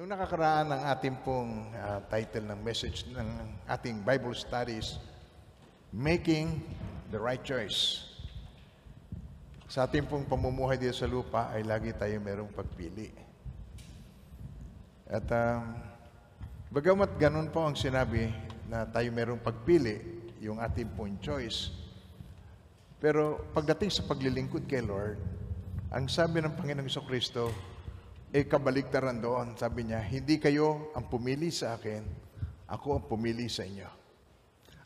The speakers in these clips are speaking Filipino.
Noong nakakaraan ng ating pong ah, title ng message ng ating Bible studies, Making the Right Choice. Sa ating pong pamumuhay dito sa lupa ay lagi tayo merong pagpili. At um, bagamat ganun po ang sinabi na tayo merong pagpili, yung ating pong choice, pero pagdating sa paglilingkod kay Lord, ang sabi ng Panginoong Kristo, eh kabaligtaran doon. Sabi niya, hindi kayo ang pumili sa akin, ako ang pumili sa inyo.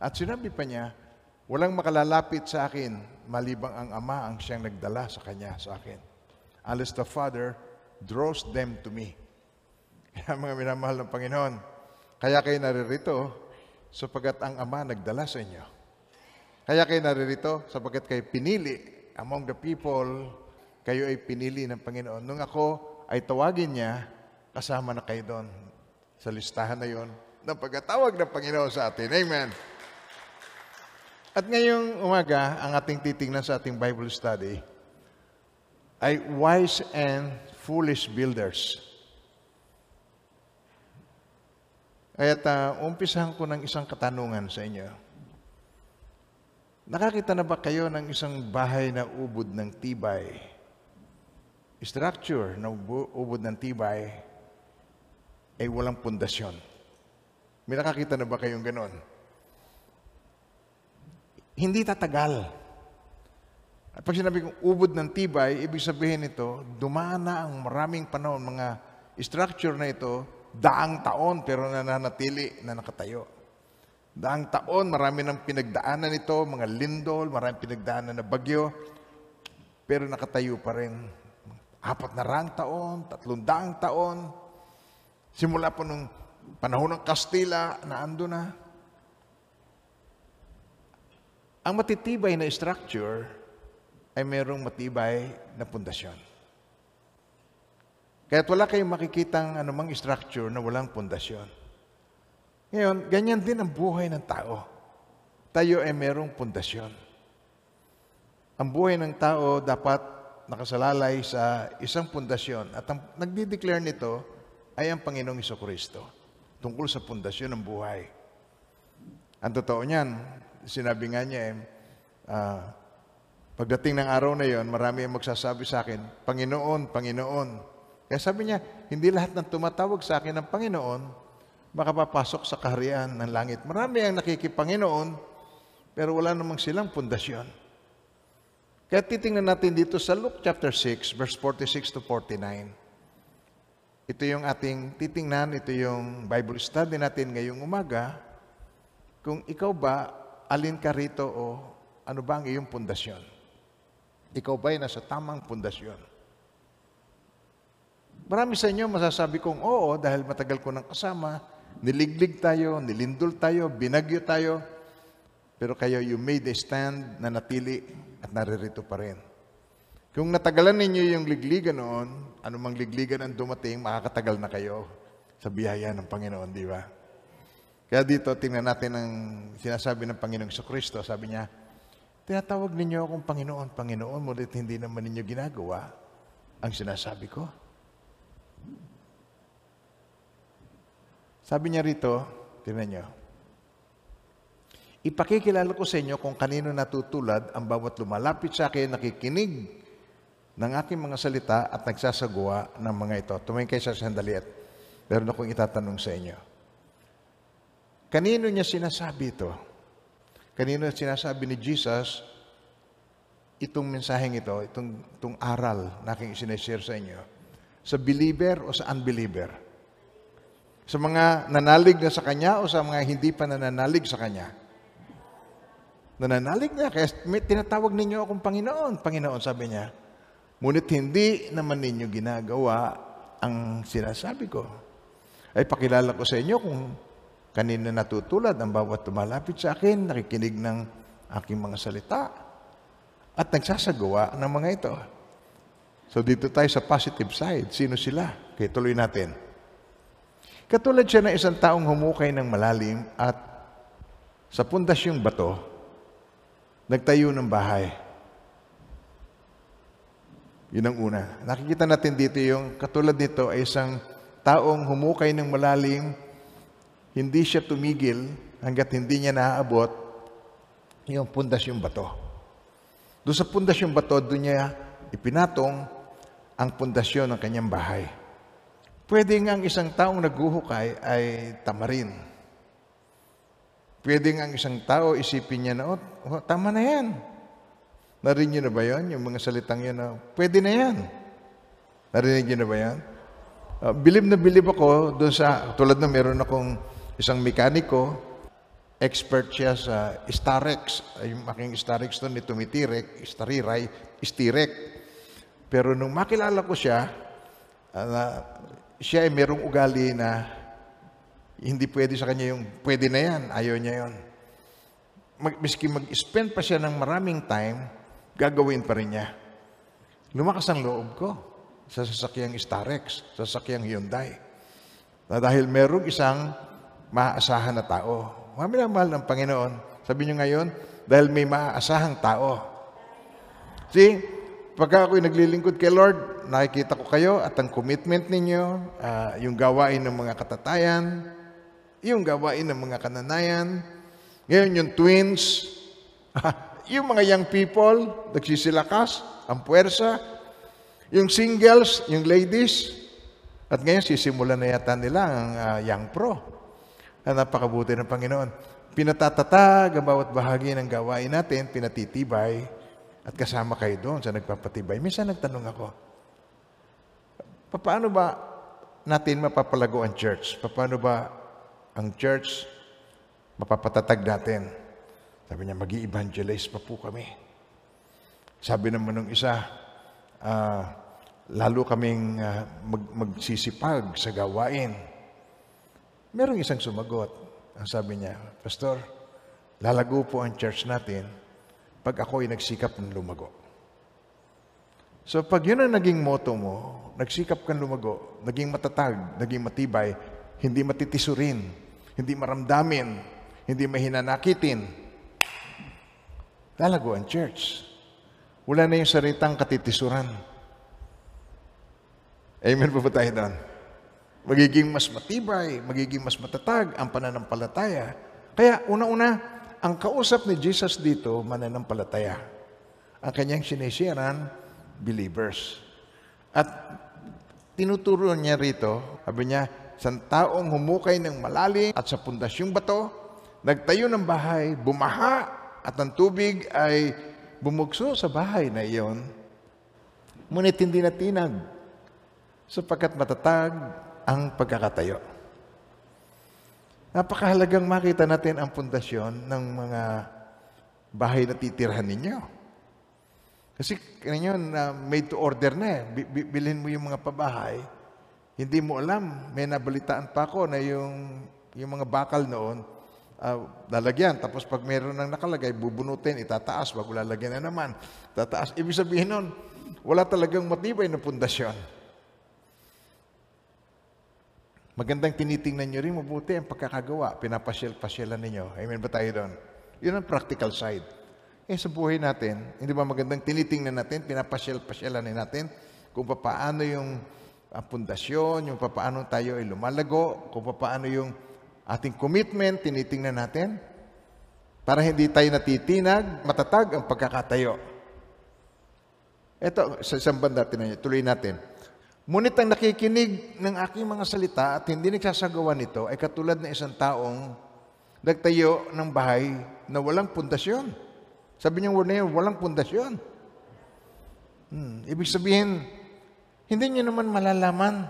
At sinabi pa niya, walang makalalapit sa akin, malibang ang Ama ang siyang nagdala sa kanya, sa akin. Unless the Father draws them to me. Kaya mga minamahal ng Panginoon, kaya kayo naririto sapagat ang Ama nagdala sa inyo. Kaya kayo naririto sapagkat kayo pinili among the people, kayo ay pinili ng Panginoon. Nung ako ay tawagin niya, kasama na kayo doon sa listahan na yon ng pagkatawag ng Panginoon sa atin. Amen. At ngayong umaga, ang ating titingnan sa ating Bible study ay wise and foolish builders. Kaya uh, umpisahan ko ng isang katanungan sa inyo. Nakakita na ba kayo ng isang bahay na ubod ng tibay? Structure na ubo- ubod ng tibay ay walang pundasyon. May nakakita na ba kayong ganon? Hindi tatagal. At pag sinabi kong ubod ng tibay, ibig sabihin nito, dumaan na ang maraming panahon, mga structure na ito, daang taon pero nananatili na nakatayo. Daang taon, marami ng pinagdaanan nito, mga lindol, marami pinagdaanan na bagyo, pero nakatayo pa rin. Apat na rang taon, tatlong daang taon, simula po nung panahon ng Kastila na ando na. Ang matitibay na structure ay mayroong matibay na pundasyon. Kaya't wala kayong makikitang anumang structure na walang pundasyon. Ngayon, ganyan din ang buhay ng tao. Tayo ay mayroong pundasyon. Ang buhay ng tao dapat nakasalalay sa isang pundasyon. At ang nagdi-declare nito ay ang Panginoong Iso Kristo tungkol sa pundasyon ng buhay. Ang totoo niyan, sinabi nga niya, eh, ah, pagdating ng araw na yon, marami ang magsasabi sa akin, Panginoon, Panginoon. Kaya sabi niya, hindi lahat ng tumatawag sa akin ng Panginoon, makapapasok sa kaharian ng langit. Marami ang nakikipanginoon, pero wala namang silang pundasyon. Kaya titingnan natin dito sa Luke chapter 6, verse 46 to 49. Ito yung ating titingnan, ito yung Bible study natin ngayong umaga. Kung ikaw ba, alin ka rito o ano ba ang iyong pundasyon? Ikaw ba ay nasa tamang pundasyon? Marami sa inyo masasabi kong oo dahil matagal ko nang kasama, niliglig tayo, nilindol tayo, binagyo tayo, pero kayo you made a stand na natili at naririto pa rin. Kung natagalan ninyo yung ligligan noon, anumang ligligan ang dumating, makakatagal na kayo sa biyaya ng Panginoon, di ba? Kaya dito, tingnan natin ang sinasabi ng Panginoong Kristo. Sabi niya, tinatawag ninyo akong Panginoon, Panginoon, ngunit hindi naman ninyo ginagawa ang sinasabi ko. Sabi niya rito, tingnan niyo, Ipakikilala ko sa inyo kung kanino natutulad ang bawat lumalapit sa akin, nakikinig ng aking mga salita at nagsasagawa ng mga ito. Tumingin kayo sa sandali at meron akong itatanong sa inyo. Kanino niya sinasabi ito? Kanino sinasabi ni Jesus itong mensaheng ito, itong, itong aral na aking sineshare sa inyo? Sa believer o sa unbeliever? Sa mga nanalig na sa Kanya o sa mga hindi pa nananalig sa Kanya? Nananalig na, kaya may tinatawag ninyo akong Panginoon. Panginoon, sabi niya, ngunit hindi naman ninyo ginagawa ang sinasabi ko. Ay pakilala ko sa inyo kung kanina natutulad ang bawat tumalapit sa akin, nakikinig ng aking mga salita, at nagsasagawa ng mga ito. So dito tayo sa positive side. Sino sila? Kaya tuloy natin. Katulad siya ng isang taong humukay ng malalim at sa pundasyong bato, nagtayo ng bahay. Yun ang una. Nakikita natin dito yung katulad nito ay isang taong humukay ng malalim, hindi siya tumigil hanggat hindi niya naaabot yung pundasyong bato. Doon sa pundasyong bato, doon niya ipinatong ang pundasyon ng kanyang bahay. Pwede nga ang isang taong naghuhukay ay tamarin. Pwede ang isang tao isipin niya na, oh, oh, tama na yan. Narinig niyo na ba yan? Yung mga salitang yan na, pwede na yan. Narinig niyo na ba yan? Uh, bilib na bilib ako doon sa, tulad na meron akong isang mekaniko, expert siya sa Starex. Yung aking Starex doon, ni tumitirek, istariray, istirek. Pero nung makilala ko siya, uh, siya ay merong ugali na hindi pwede sa kanya yung pwede na yan, ayaw niya yon. Mag, miski mag-spend pa siya ng maraming time, gagawin pa rin niya. Lumakas ang loob ko sa sasakyang Starex, sa sasakyang Hyundai. Na dahil merong isang maaasahan na tao. Mga mahal ng Panginoon, sabi niyo ngayon, dahil may maaasahang tao. See, pagka ako'y naglilingkod kay Lord, nakikita ko kayo at ang commitment ninyo, uh, yung gawain ng mga katatayan, yung gawain ng mga kananayan, ngayon yung twins, yung mga young people, nagsisilakas, ang puwersa, yung singles, yung ladies, at ngayon sisimulan na yata nila ang uh, young pro. Ang napakabuti ng Panginoon. Pinatatatag ang bawat bahagi ng gawain natin, pinatitibay, at kasama kayo doon sa nagpapatibay. Minsan nagtanong ako, paano ba natin mapapalago ang church? Paano ba ang church mapapatatag natin? Sabi niya, mag evangelize pa po kami. Sabi naman ng isa, uh, lalo kaming uh, mag, magsisipag sa gawain. Merong isang sumagot. Ang sabi niya, Pastor, lalago po ang church natin pag ako ay nagsikap ng lumago. So pag yun ang naging motto mo, nagsikap kang lumago, naging matatag, naging matibay, hindi matitisurin, hindi maramdamin, hindi mahinanakitin, lalago ang church. Wala na yung saritang katitisuran. Amen po ba tayo doon? Magiging mas matibay, magiging mas matatag ang pananampalataya. Kaya una-una, ang kausap ni Jesus dito, mananampalataya. Ang kanyang sinisiran, believers. At tinuturo niya rito, sabi niya, sa taong humukay ng malalim at sa pundasyong bato, nagtayo ng bahay, bumaha, at ang tubig ay bumugso sa bahay na iyon. Ngunit hindi na tinag sapagkat matatag ang pagkakatayo. Napakahalagang makita natin ang pundasyon ng mga bahay na titirhan ninyo. Kasi kanyo na made to order na eh. Bilhin mo yung mga pabahay. Hindi mo alam. May nabalitaan pa ako na yung, yung mga bakal noon, uh, lalagyan. Tapos pag meron nang nakalagay, bubunutin, itataas. Bago lalagyan na naman. Tataas. Ibig sabihin nun, wala talagang matibay na pundasyon. Magandang tinitingnan nyo rin mabuti ang pagkakagawa. Pinapasyal-pasyalan ninyo. Amen ba tayo doon? Yun ang practical side. Eh sa buhay natin, hindi ba magandang tinitingnan natin, pinapasyal-pasyalan natin kung paano yung ang pundasyon, yung paano tayo ay lumalago, kung paano yung ating commitment, tinitingnan natin para hindi tayo natitinag, matatag ang pagkakatayo. Ito, sa isang banda, tuloy natin. Ngunit ang nakikinig ng aking mga salita at hindi nagsasagawa nito ay katulad ng isang taong nagtayo ng bahay na walang pundasyon. Sabi niya word na yun, walang pundasyon. Hmm. Ibig sabihin, hindi niyo naman malalaman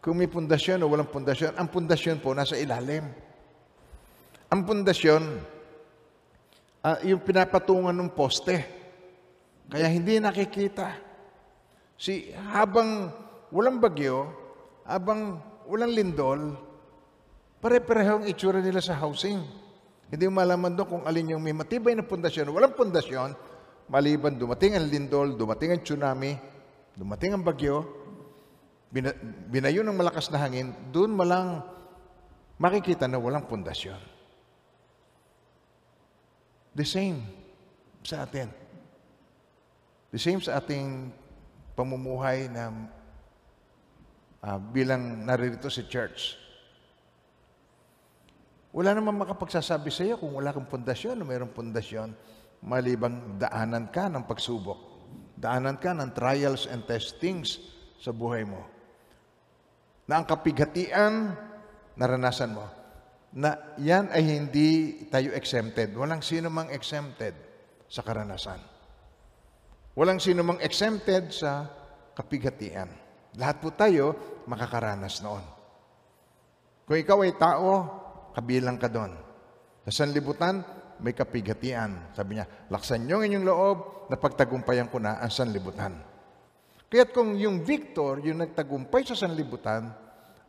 kung may pundasyon o walang pundasyon. Ang pundasyon po nasa ilalim. Ang pundasyon, uh, yung pinapatungan ng poste. Kaya hindi nakikita. Si habang walang bagyo, habang walang lindol, pare-pareho ang itsura nila sa housing. Hindi mo malaman doon kung alin yung may matibay na pundasyon. Walang pundasyon, maliban dumating ang lindol, dumating ang tsunami, dumating ang bagyo, bina, binayo ng malakas na hangin, doon malang makikita na walang pundasyon. The same sa atin. The same sa ating pamumuhay na ah, bilang naririto sa church. Wala namang makapagsasabi sa iyo kung wala kang pundasyon o mayroong pundasyon, malibang daanan ka ng pagsubok. Daanan ka ng trials and testings sa buhay mo. Na ang kapighatian, naranasan mo. Na yan ay hindi tayo exempted. Walang sino mang exempted sa karanasan. Walang sino mang exempted sa kapighatian. Lahat po tayo makakaranas noon. Kung ikaw ay tao, kabilang ka doon. Sa sanlibutan, may kapighatian. Sabi niya, laksan niyo ang inyong loob na pagtagumpayan ko na ang sanlibutan. Kaya't kung yung victor, yung nagtagumpay sa sanlibutan,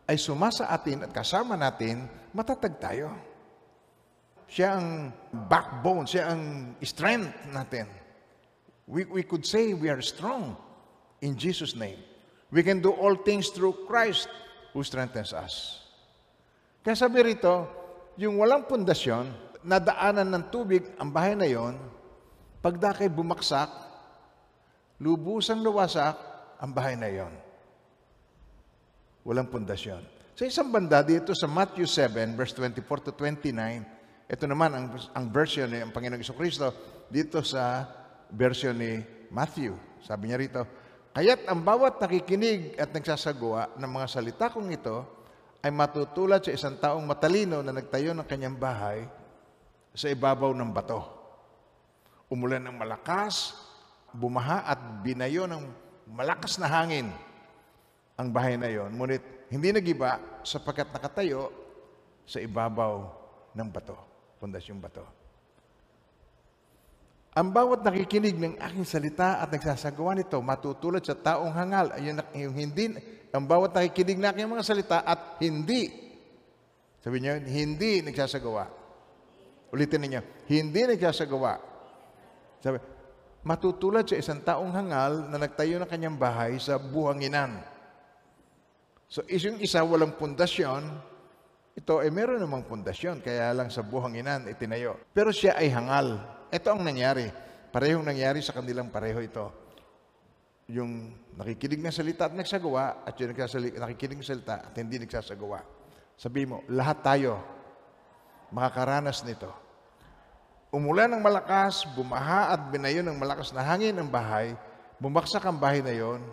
ay sumasa atin at kasama natin, matatag tayo. Siya ang backbone, siya ang strength natin. We, we could say we are strong in Jesus' name. We can do all things through Christ who strengthens us. Kaya sabi rito, yung walang pundasyon, nadaanan ng tubig ang bahay na yon, pagdakay bumaksak, lubusang luwasak ang bahay na yon. Walang pundasyon. Sa isang banda dito sa Matthew 7 verse 24 to 29, ito naman ang, ang version ni ang Panginoong Kristo dito sa version ni Matthew. Sabi niya rito, Kaya't ang bawat nakikinig at nagsasagawa ng mga salita kong ito ay matutulad sa isang taong matalino na nagtayo ng kanyang bahay sa ibabaw ng bato. Umulan ng malakas, bumaha at binayo ng malakas na hangin ang bahay na yon. Ngunit hindi nagiba sapagkat nakatayo sa ibabaw ng bato, pundasyong bato. Ang bawat nakikinig ng aking salita at nagsasagawa nito, matutulad sa taong hangal. Ayun, yung hindi, ang bawat nakikinig ng aking mga salita at hindi, sabi niyo, hindi nagsasagawa. Ulitin niyo, hindi nagsasagawa. Sabi, matutulad sa isang taong hangal na nagtayo ng kanyang bahay sa buhanginan. So, yung isa walang pundasyon, ito ay meron namang pundasyon, kaya lang sa buhanginan itinayo. Pero siya ay hangal. Ito ang nangyari. Parehong nangyari sa kanilang pareho ito. Yung nakikinig ng salita at nagsagawa, at yung nakikinig ng salita at hindi nagsasagawa. Sabi mo, lahat tayo makakaranas nito. Umulan ng malakas, bumaha at binayo ng malakas na hangin ang bahay, bumaksak ang bahay na yon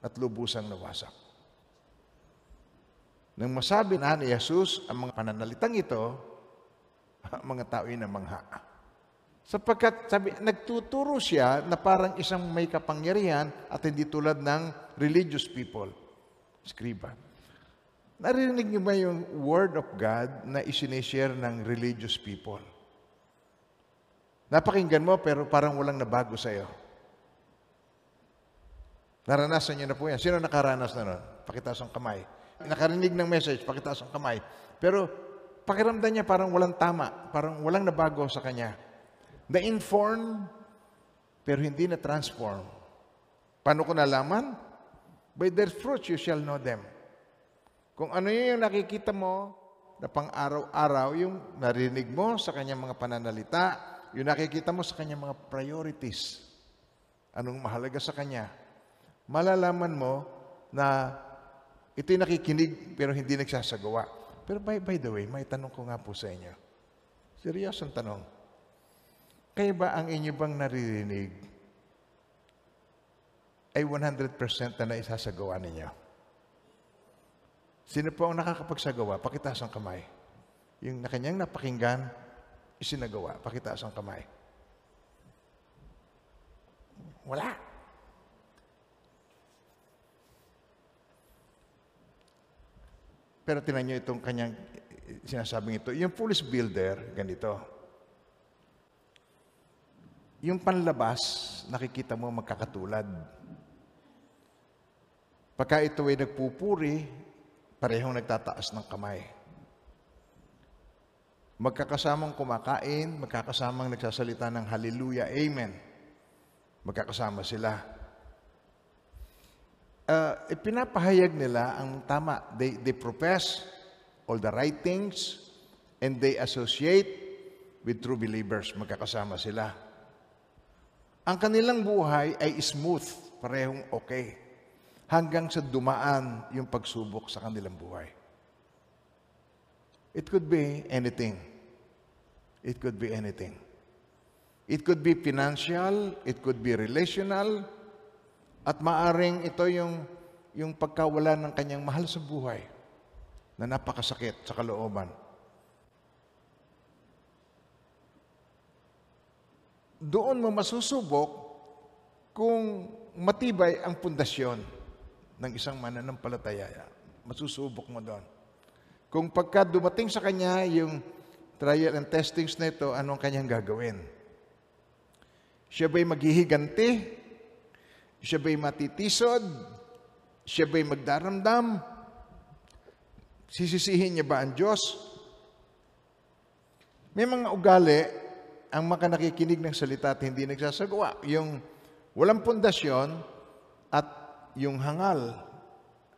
at lubusang nawasak. Nang masabi na ni Jesus ang mga pananalitang ito, mga tao na mangha. Sapagkat sabi, nagtuturo siya na parang isang may kapangyarihan at hindi tulad ng religious people. Skriba. Narinig niyo ba yung word of God na isinishare ng religious people? Napakinggan mo pero parang walang nabago sa iyo. Naranasan niyo na po yan. Sino nakaranas na nun? Pakitaas ang kamay. Nakarinig ng message, pakitaas ang kamay. Pero pakiramdam niya parang walang tama, parang walang nabago sa kanya. Na-inform, pero hindi na-transform. Paano ko nalaman? By their fruits you shall know them. Kung ano yung nakikita mo na pang araw-araw, yung narinig mo sa kanyang mga pananalita, yung nakikita mo sa kanyang mga priorities, anong mahalaga sa kanya, malalaman mo na ito'y nakikinig pero hindi nagsasagawa. Pero by, by the way, may tanong ko nga po sa inyo. Seryosong tanong. Kaya ba ang inyo bang naririnig ay 100% na naisasagawa ninyo? Sino po ang nakakapagsagawa? Pakitaas ang kamay. Yung na kanyang napakinggan, isinagawa. Pakitaas ang kamay. Wala. Pero tinan nyo itong kanyang sinasabing ito. Yung foolish builder, ganito. Yung panlabas, nakikita mo magkakatulad. Pagka ito ay nagpupuri, parehong nagtataas ng kamay. Magkakasamang kumakain, magkakasamang nagsasalita ng hallelujah, amen. Magkakasama sila uh, ipinapahayag nila ang tama. They, they profess all the right things and they associate with true believers. Magkakasama sila. Ang kanilang buhay ay smooth, parehong okay. Hanggang sa dumaan yung pagsubok sa kanilang buhay. It could be anything. It could be anything. It could be financial, it could be relational, at maaring ito yung, yung pagkawala ng kanyang mahal sa buhay na napakasakit sa kalooban. Doon mo masusubok kung matibay ang pundasyon ng isang mananampalataya. Masusubok mo doon. Kung pagka dumating sa kanya yung trial and testings na ito, anong kanyang gagawin? Siya ba'y maghihiganti? Siya ba'y matitisod? Siya ba'y magdaramdam? Sisisihin niya ba ang Diyos? May mga ugali ang maka nakikinig ng salita at hindi nagsasagawa. Yung walang pundasyon at yung hangal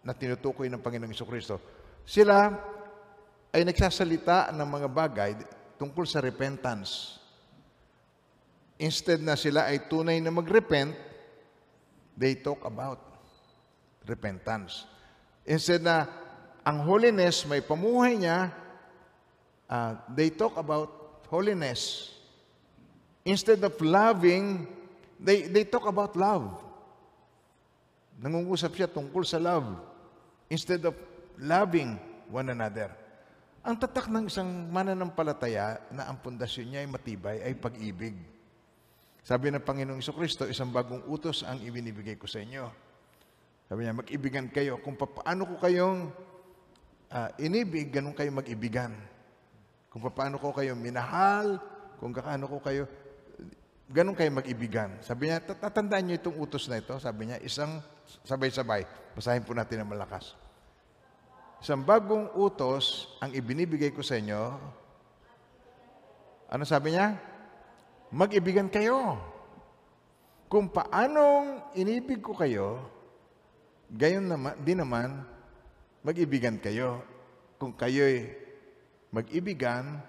na tinutukoy ng Panginoong Kristo. Sila ay nagsasalita ng mga bagay tungkol sa repentance. Instead na sila ay tunay na mag-repent, they talk about repentance. Instead na ang holiness may pamuhay niya, uh, they talk about holiness. Instead of loving, they, they talk about love. Nangungusap siya tungkol sa love. Instead of loving one another. Ang tatak ng isang mananampalataya na ang pundasyon niya ay matibay ay pag-ibig. Sabi ng Panginoong Kristo, isang bagong utos ang ibinibigay ko sa inyo. Sabi niya, mag-ibigan kayo. Kung paano ko kayong uh, inibig, ganun kayo mag-ibigan. Kung paano ko kayo minahal, kung kaano ko kayo, ganun kayo mag-ibigan. Sabi niya, tatandaan niyo itong utos na ito. Sabi niya, isang sabay-sabay. Basahin po natin ng malakas. Isang bagong utos ang ibinibigay ko sa inyo. Ano sabi niya? mag-ibigan kayo. Kung paanong inibig ko kayo, gayon naman, di naman, mag-ibigan kayo. Kung kayo'y mag-ibigan,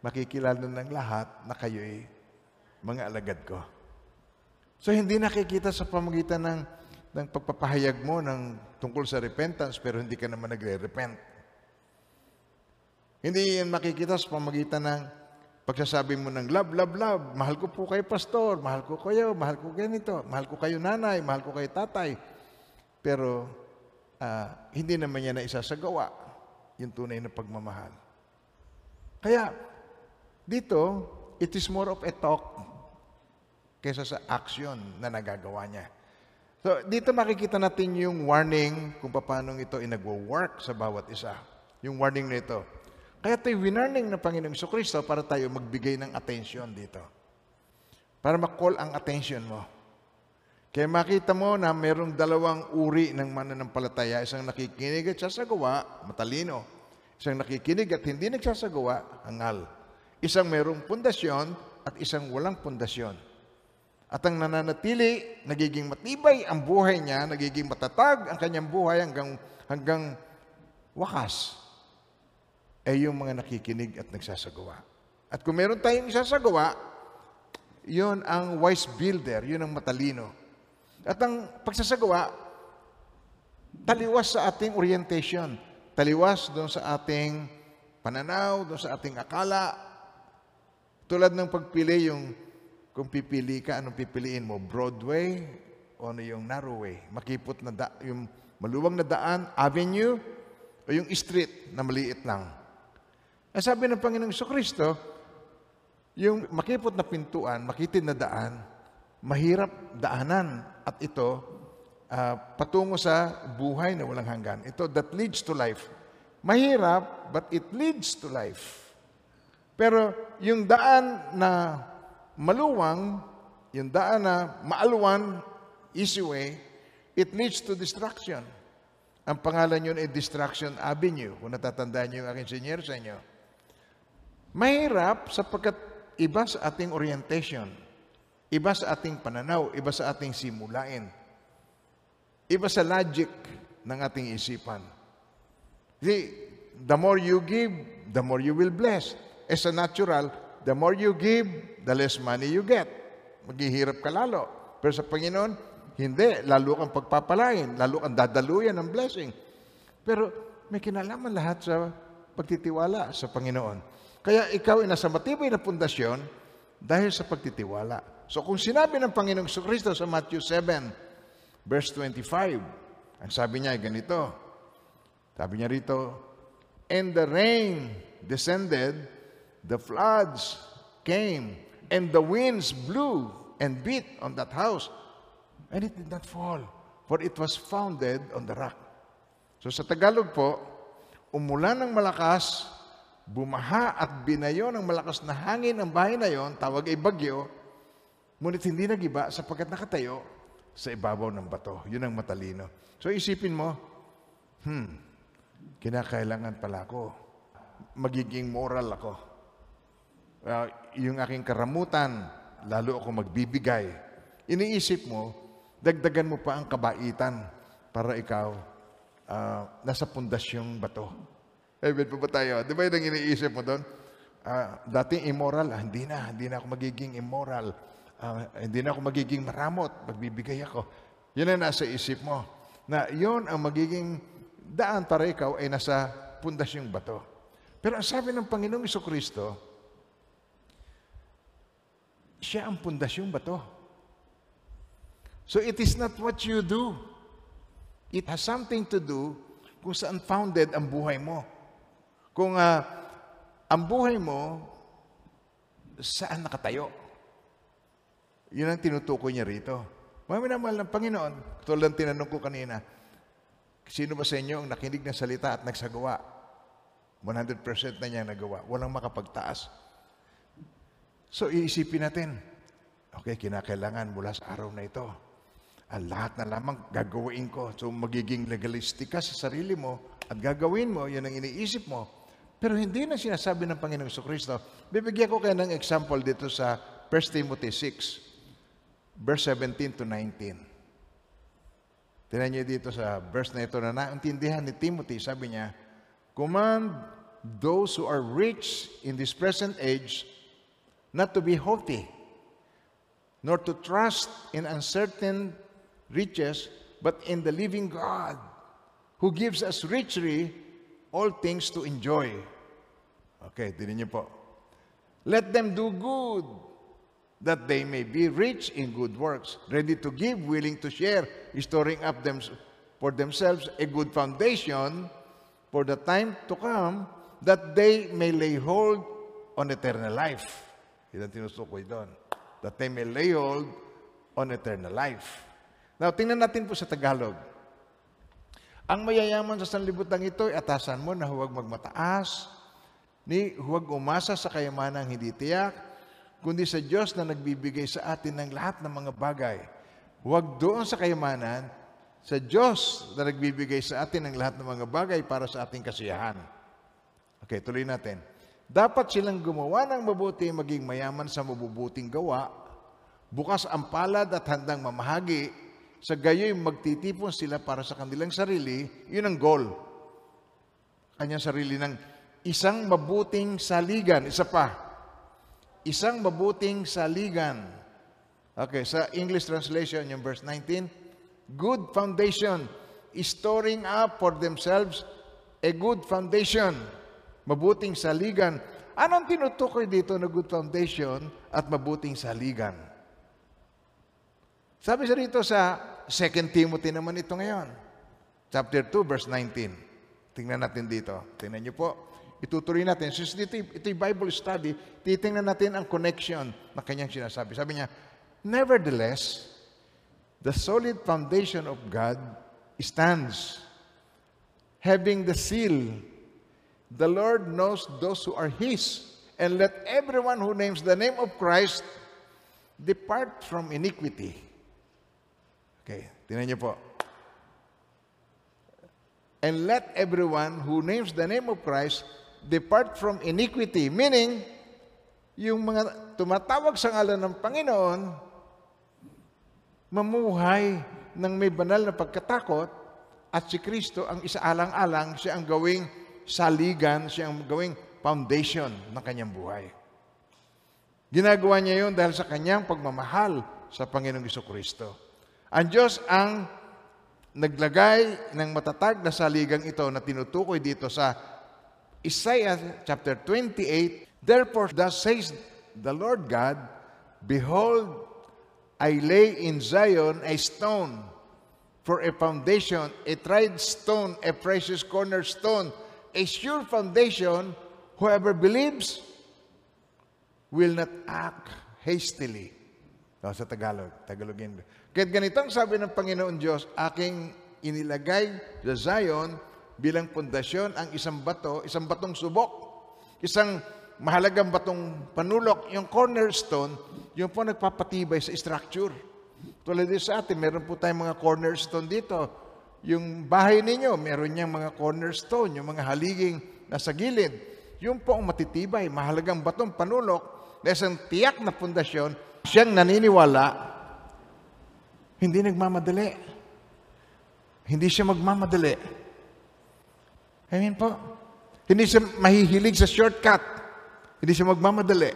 makikilala ng lahat na kayo'y mga alagad ko. So, hindi nakikita sa pamagitan ng, ng pagpapahayag mo ng tungkol sa repentance, pero hindi ka naman nagre-repent. Hindi yan makikita sa pamagitan ng Pagsasabi mo ng love, love, love, mahal ko po kayo pastor, mahal ko kayo, mahal ko ganito, mahal ko kayo nanay, mahal ko kayo tatay. Pero uh, hindi naman niya na isasagawa yung tunay na pagmamahal. Kaya dito, it is more of a talk kaysa sa action na nagagawa niya. So, dito makikita natin yung warning kung paano ito ay nagwo-work sa bawat isa. Yung warning na ito. Kaya ito'y winarning ng Panginoong Kristo para tayo magbigay ng attention dito. Para makall ang attention mo. Kaya makita mo na mayroong dalawang uri ng mananampalataya. Isang nakikinig at sasagawa, matalino. Isang nakikinig at hindi nagsasagawa, hangal. Isang mayroong pundasyon at isang walang pundasyon. At ang nananatili, nagiging matibay ang buhay niya, nagiging matatag ang kanyang buhay hanggang, hanggang wakas ay yung mga nakikinig at nagsasagawa. At kung meron tayong isasagawa, yun ang wise builder, yun ang matalino. At ang pagsasagawa, taliwas sa ating orientation, taliwas doon sa ating pananaw, doon sa ating akala. Tulad ng pagpili, yung kung pipili ka, anong pipiliin mo? Broadway o ano yung narrow way? Makipot na da, yung maluwang na daan, avenue, o yung street na maliit lang. Ang sabi ng Panginoong Kristo, yung makipot na pintuan, makitid na daan, mahirap daanan at ito uh, patungo sa buhay na walang hanggan. Ito that leads to life. Mahirap, but it leads to life. Pero yung daan na maluwang, yung daan na maalwan, easy way, it leads to destruction. Ang pangalan yun ay Distraction Avenue. Kung natatandaan niyo yung aking senior sa inyo. Mahirap sapagkat iba sa ating orientation, iba sa ating pananaw, iba sa ating simulain, iba sa logic ng ating isipan. See, the more you give, the more you will bless. As a natural, the more you give, the less money you get. Maghihirap ka lalo. Pero sa Panginoon, Hindi, lalo kang pagpapalain, lalo kang dadaluyan ng blessing. Pero may kinalaman lahat sa pagtitiwala sa Panginoon. Kaya ikaw ay nasa matibay na pundasyon dahil sa pagtitiwala. So kung sinabi ng Panginoong Kristo sa Matthew 7, verse 25, ang sabi niya ay ganito, sabi niya rito, And the rain descended, the floods came, and the winds blew and beat on that house, and it did not fall, for it was founded on the rock. So sa Tagalog po, umulan ng malakas, bumaha at binayo ng malakas na hangin ang bahay na yon, tawag ay bagyo, ngunit hindi nagiba sapagkat nakatayo sa ibabaw ng bato. Yun ang matalino. So isipin mo, hmm, kinakailangan pala ako. Magiging moral ako. Uh, yung aking karamutan, lalo ako magbibigay. Iniisip mo, dagdagan mo pa ang kabaitan para ikaw uh, nasa pundasyong bato. Amen po ba tayo? Di ba yun ang iniisip mo doon? Uh, dating immoral, ah, hindi na, hindi na ako magiging immoral. Uh, hindi na ako magiging maramot, magbibigay ako. Yun ang nasa isip mo. Na yun ang magiging daan para ikaw ay nasa pundasyong bato. Pero ang sabi ng Panginoong Kristo, siya ang pundasyong bato. So it is not what you do. It has something to do kung saan founded ang buhay mo. Kung uh, ang buhay mo, saan nakatayo? Yun ang tinutukoy niya rito. Mga minamahal ng Panginoon, tulad ng tinanong ko kanina, sino ba sa inyo ang nakinig ng salita at nagsagawa? 100% na niya nagawa. Walang makapagtaas. So, iisipin natin, okay, kinakailangan mula sa araw na ito ang lahat na lamang gagawin ko. So magiging legalistic ka sa sarili mo at gagawin mo, yan ang iniisip mo. Pero hindi na sinasabi ng Panginoong Kristo. Bibigyan ko kayo ng example dito sa 1 Timothy 6, verse 17 to 19. Tinan niyo dito sa verse na ito na naintindihan ni Timothy, sabi niya, Command those who are rich in this present age not to be haughty, nor to trust in uncertain riches, but in the living God, who gives us richly all things to enjoy. Okay, tinan niyo po. Let them do good, that they may be rich in good works, ready to give, willing to share, storing up them for themselves a good foundation for the time to come, that they may lay hold on eternal life. Yan ang tinusukoy doon. That they may lay hold on eternal life. Now, tingnan natin po sa Tagalog. Ang mayayaman sa sanlibutan ito atasan mo na huwag magmataas, ni huwag umasa sa kayamanang hindi tiyak, kundi sa Diyos na nagbibigay sa atin ng lahat ng mga bagay. Huwag doon sa kayamanan, sa Diyos na nagbibigay sa atin ng lahat ng mga bagay para sa ating kasiyahan. Okay, tuloy natin. Dapat silang gumawa ng mabuti maging mayaman sa mabubuting gawa, bukas ang palad at handang mamahagi, sa gayoy magtitipon sila para sa kanilang sarili, yun ang goal. Kanyang sarili ng isang mabuting saligan. Isa pa. Isang mabuting saligan. Okay, sa English translation, yung verse 19, good foundation, storing up for themselves a good foundation. Mabuting saligan. Anong tinutukoy dito na good foundation at mabuting saligan? Sabi sa rito sa 2 Timothy naman ito ngayon. Chapter 2, verse 19. Tingnan natin dito. Tingnan niyo po. Itutuloy natin. Since ito, ito yung Bible study, titingnan natin ang connection na kanyang sinasabi. Sabi niya, Nevertheless, the solid foundation of God stands, having the seal. The Lord knows those who are His, and let everyone who names the name of Christ depart from iniquity. Okay, tinan niyo po. And let everyone who names the name of Christ depart from iniquity. Meaning, yung mga tumatawag sa ngalan ng Panginoon, mamuhay ng may banal na pagkatakot at si Kristo ang isaalang-alang, siya ang gawing saligan, siya ang gawing foundation ng kanyang buhay. Ginagawa niya yun dahil sa kanyang pagmamahal sa Panginoong Kristo. Ang Diyos ang naglagay ng matatag na saligang ito na tinutukoy dito sa Isaiah chapter 28, Therefore thus says the Lord God, Behold, I lay in Zion a stone for a foundation, a tried stone, a precious cornerstone, a sure foundation, whoever believes will not act hastily. No, sa Tagalog, Tagalogin. Kaya ganito ang sabi ng Panginoon Diyos, aking inilagay sa Zion bilang pundasyon ang isang bato, isang batong subok, isang mahalagang batong panulok, yung cornerstone, yung po nagpapatibay sa structure. Tulad din sa atin, meron po tayong mga cornerstone dito. Yung bahay ninyo, meron niyang mga cornerstone, yung mga haliging nasa gilid. Yung po ang matitibay, mahalagang batong panulok, na isang tiyak na pundasyon, siyang naniniwala, hindi nagmamadali. Hindi siya magmamadali. Amen po. Hindi siya mahihilig sa shortcut. Hindi siya magmamadali.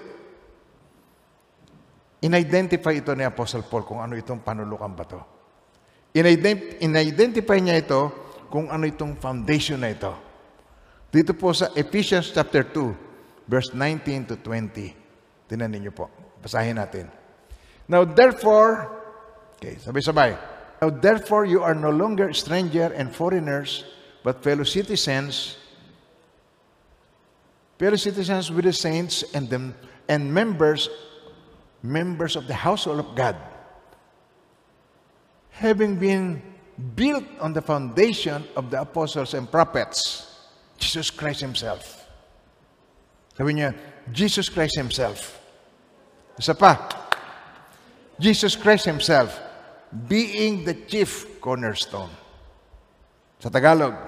In-identify ito ni Apostle Paul kung ano itong panulukan ba to. In-ident- In-identify niya ito kung ano itong foundation na ito. Dito po sa Ephesians chapter 2, verse 19 to 20. Tinan ninyo po. Basahin natin. Now therefore, okay, sabay-sabay. Now therefore you are no longer stranger and foreigners, but fellow citizens, fellow citizens with the saints and them and members, members of the household of God, having been built on the foundation of the apostles and prophets, Jesus Christ Himself. Sabi niya, Jesus Christ Himself. Isa pa, Jesus Christ Himself being the chief cornerstone. Sa Tagalog,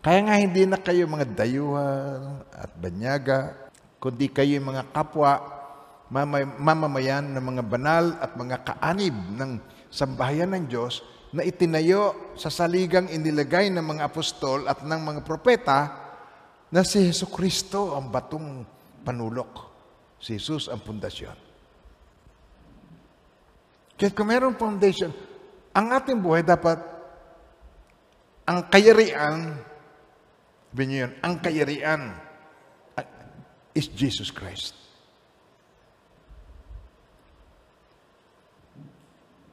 kaya nga hindi na kayo mga dayuhan at banyaga, kundi kayo yung mga kapwa, mamay, mamamayan ng mga banal at mga kaanib ng sambahayan ng Diyos na itinayo sa saligang inilagay ng mga apostol at ng mga propeta na si Heso Kristo ang batong panulok. Si Jesus ang pundasyon. Kaya kung mayroong foundation, ang ating buhay dapat, ang kayarian, sabi niyo yun, ang kayarian ah, is Jesus Christ.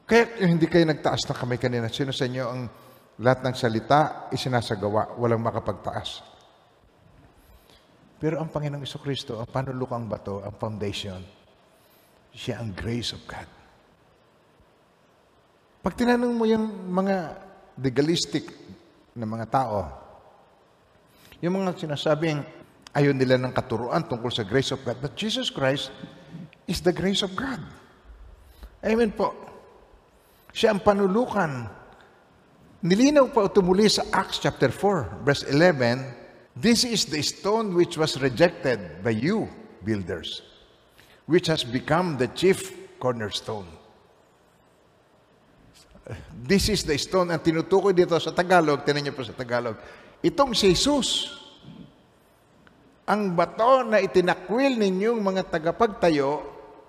Kaya hindi kayo nagtaas na kamay kanina, sino sa inyo ang lahat ng salita isinasagawa, walang makapagtaas. Pero ang Panginoong Iso Kristo, ang panulukang bato, ang foundation, siya ang grace of God. Pag tinanong mo yung mga legalistic na mga tao, yung mga sinasabing ayaw nila ng katuruan tungkol sa grace of God, but Jesus Christ is the grace of God. Amen po. Siya ang panulukan. Nilinaw pa ito muli sa Acts chapter 4, verse 11, This is the stone which was rejected by you, builders, which has become the chief cornerstone. This is the stone. Ang tinutukoy dito sa Tagalog, tinan niyo po sa Tagalog, itong si Jesus, ang bato na itinakwil ninyong mga tagapagtayo,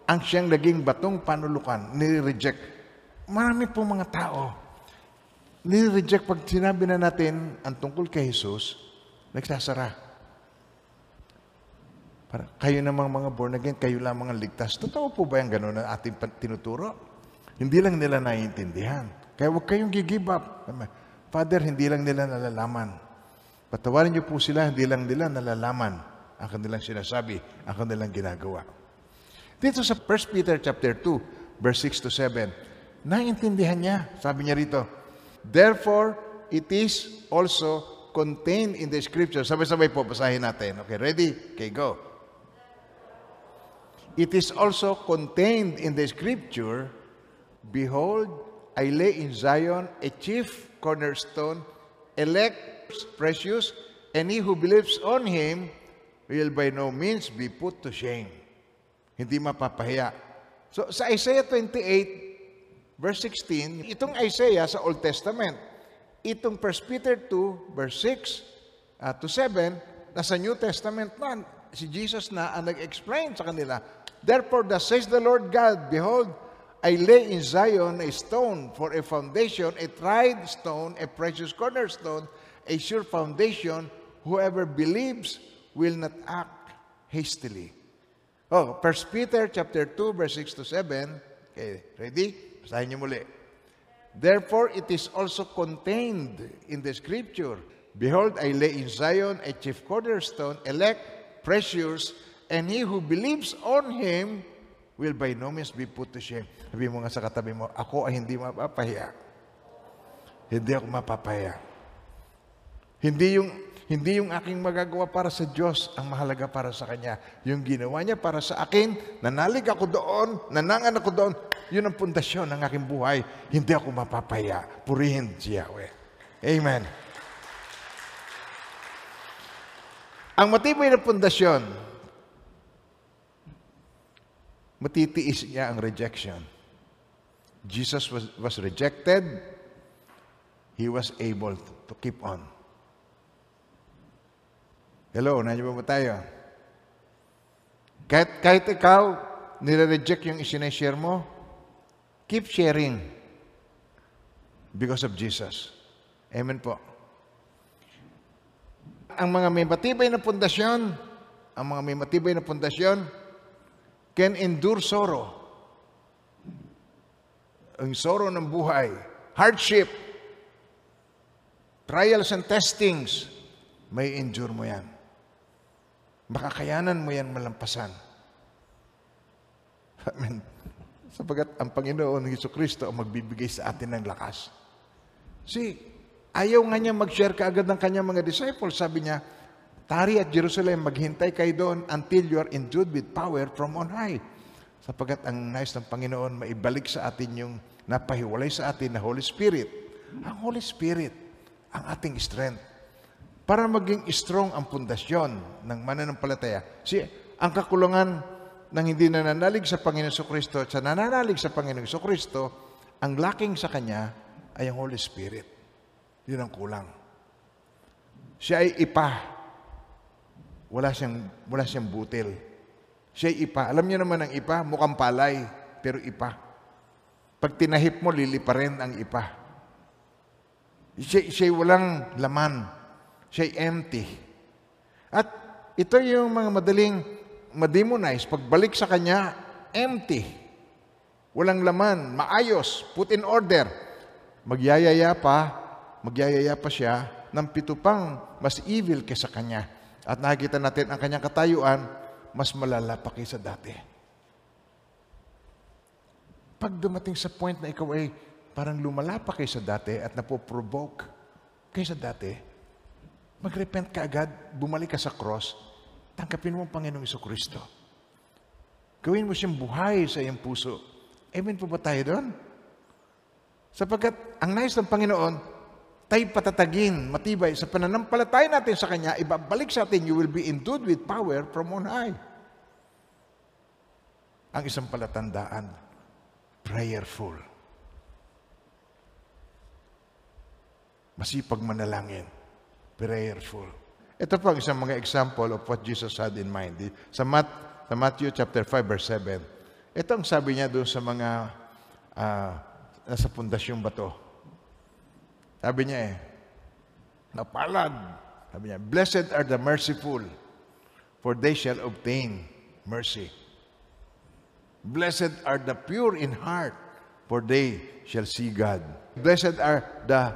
ang siyang naging batong panulukan, nire-reject. Marami po mga tao, nire-reject pag sinabi na natin ang tungkol kay Jesus, nagsasara. Para, kayo namang mga born again, kayo lamang ang ligtas. Totoo po ba yung gano'n na ating tinuturo? Hindi lang nila naiintindihan. Kaya huwag kayong give up. Father, hindi lang nila nalalaman. Patawarin niyo po sila, hindi lang nila nalalaman ang kanilang sinasabi, ang kanilang ginagawa. Dito sa 1 Peter chapter 2, verse 6 to 7, naiintindihan niya. Sabi niya rito, Therefore, it is also contained in the scripture. Sabay-sabay po, basahin natin. Okay, ready? Okay, go. It is also contained in the scripture, Behold, I lay in Zion a chief cornerstone, elect, precious, and he who believes on him will by no means be put to shame. Hindi mapapahiya. So sa Isaiah 28, verse 16, itong Isaiah sa Old Testament, itong 1 Peter 2, verse 6 uh, to 7, nasa New Testament na, si Jesus na ang nag-explain sa kanila. Therefore, thus says the Lord God, Behold, I lay in Zion a stone for a foundation, a tried stone, a precious cornerstone, a sure foundation. Whoever believes will not act hastily. Oh, 1 Peter chapter 2, verse 6 to 7. Okay, ready? Basahin niyo muli. Therefore, it is also contained in the scripture. Behold, I lay in Zion a chief cornerstone, elect, precious, and he who believes on him will by no means be put to shame. Sabi mo nga sa katabi mo, ako ay hindi mapapahiya. Hindi ako mapapahiya. Hindi yung hindi yung aking magagawa para sa Diyos ang mahalaga para sa Kanya. Yung ginawa niya para sa akin, nanalig ako doon, nanangan ako doon, yun ang pundasyon ng aking buhay. Hindi ako mapapahiya. Purihin si Yahweh. Amen. Ang matibay na pundasyon, matitiis niya ang rejection. Jesus was, was rejected. He was able to keep on. Hello, nandiyan ba tayo? Kahit, kahit ikaw, nire-reject yung isineshare mo, keep sharing because of Jesus. Amen po. Ang mga may matibay na pundasyon, ang mga may matibay na pundasyon, can endure sorrow. Ang sorrow ng buhay, hardship, trials and testings, may endure mo yan. Makakayanan mo yan malampasan. Amen. Sapagat ang Panginoon Heso Kristo ang magbibigay sa atin ng lakas. See, ayaw nga niya mag-share kaagad ng kanyang mga disciples. Sabi niya, Tari at Jerusalem, maghintay kayo doon until you are endued with power from on high. Sapagat ang nais ng Panginoon, maibalik sa atin yung napahiwalay sa atin na Holy Spirit. Ang Holy Spirit, ang ating strength. Para maging strong ang pundasyon ng mananampalataya. Si, ang kakulangan ng hindi nananalig sa Panginoon sa Kristo at sa nananalig sa Panginoon sa Kristo, ang lacking sa Kanya ay ang Holy Spirit. Yun ang kulang. Siya ay ipa wala siyang, wala siyang butil. Siya ipa. Alam niyo naman ang ipa, mukhang palay, pero ipa. Pag tinahip mo, lilipa rin ang ipa. Siya, siya walang laman. Siya empty. At ito yung mga madaling mademonize. Pagbalik sa kanya, empty. Walang laman, maayos, put in order. Magyayaya pa, magyayaya pa siya ng pito pang mas evil kaysa kanya at nakikita natin ang kanyang katayuan, mas malala pa kaysa dati. Pag dumating sa point na ikaw ay parang lumala pa kaysa dati at napoprovoke kaysa dati, magrepent ka agad, bumalik ka sa cross, tangkapin mo ang Panginoong Iso Kristo. Gawin mo siyang buhay sa iyong puso. Amen po ba tayo doon? Sapagkat ang nais ng Panginoon, tayo patatagin, matibay sa pananampalataya natin sa Kanya, ibabalik sa atin, you will be endued with power from on high. Ang isang palatandaan, prayerful. Masipag manalangin, prayerful. Ito po ang isang mga example of what Jesus had in mind. Sa, Mat, sa Matthew chapter 5 verse 7, ito ang sabi niya doon sa mga uh, nasa pundasyong bato. Sabi niya eh, napalad. Sabi niya, Blessed are the merciful, for they shall obtain mercy. Blessed are the pure in heart, for they shall see God. Blessed are the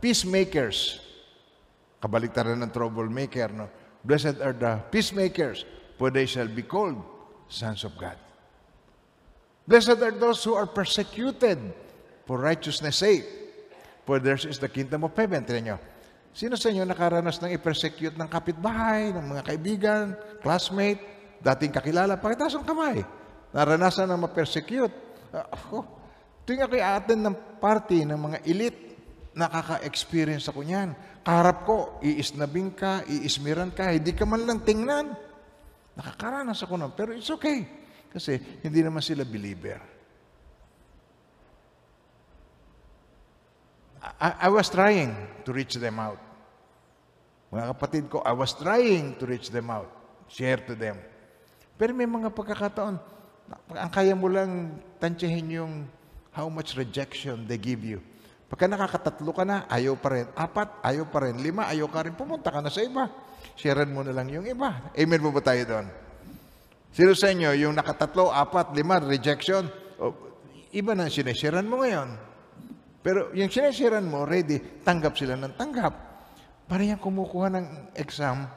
peacemakers. Kabaliktaran ng troublemaker, no? Blessed are the peacemakers, for they shall be called sons of God. Blessed are those who are persecuted for righteousness' sake, For theirs is the kingdom of heaven. Tinan nyo. Sino sa inyo nakaranas ng i-persecute ng kapitbahay, ng mga kaibigan, classmate, dating kakilala? Pakitaas ang kamay. Naranasan ng ma-persecute. Uh, oh, tuwing ako'y atin ng party ng mga elite, nakaka-experience ako niyan. Kaharap ko, iisnabing ka, iismiran ka, hindi ka man lang tingnan. Nakakaranas ako nun, pero it's okay. Kasi hindi naman sila believer. I, I was trying to reach them out. Mga kapatid ko, I was trying to reach them out. Share to them. Pero may mga pagkakataon, Ang kaya mo lang tansyahin yung how much rejection they give you. Pagka nakakatatlo ka na, ayaw pa rin. Apat, ayaw pa rin. Lima, ayaw ka rin. Pumunta ka na sa iba. Sharean mo na lang yung iba. Amen po ba tayo doon? Sino sa inyo, yung nakatatlo, apat, lima, rejection, o, iba na sinesiran mo ngayon. Pero yung sinesiran mo, ready, tanggap sila ng tanggap. Para yung kumukuha ng exam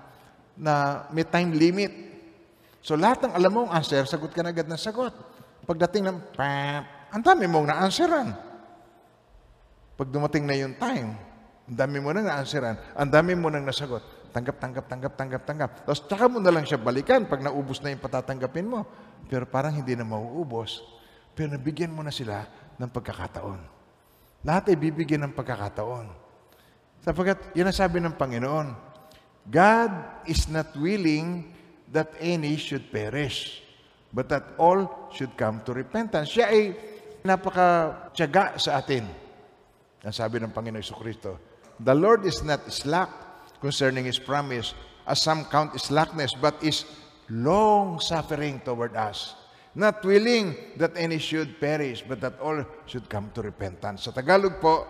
na may time limit. So lahat ng alam mo answer, sagot ka na agad ng sagot. Pagdating ng pap, ang dami mong na-answeran. Pag dumating na yung time, ang dami mo nang na-answeran, ang dami mo nang nasagot. Tanggap, tanggap, tanggap, tanggap, tanggap. Tapos tsaka mo na lang siya balikan pag naubos na yung patatanggapin mo. Pero parang hindi na mauubos. Pero nabigyan mo na sila ng pagkakataon. Lahat ay bibigyan ng pagkakataon. Sapagkat yun ang sabi ng Panginoon, God is not willing that any should perish, but that all should come to repentance. Siya ay napaka-tiyaga sa atin. Ang sabi ng Panginoon Kristo, The Lord is not slack concerning His promise, as some count slackness, but is long-suffering toward us, not willing that any should perish, but that all should come to repentance. Sa Tagalog po,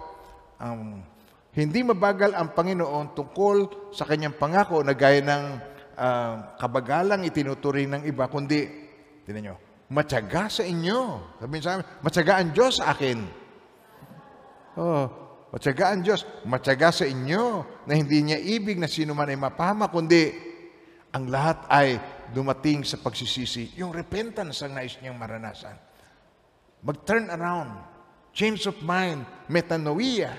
um, hindi mabagal ang Panginoon tungkol sa kanyang pangako na gaya ng uh, kabagalang itinuturing ng iba, kundi, tinan nyo, matyaga sa inyo. Sabihin sa amin, matyaga ang Diyos sa akin. Oh, matyaga ang Diyos. Matyaga sa inyo na hindi niya ibig na sino man ay mapahama, kundi ang lahat ay dumating sa pagsisisi. Yung repentance ang nais niyang maranasan. Mag-turn around. Change of mind. Metanoia.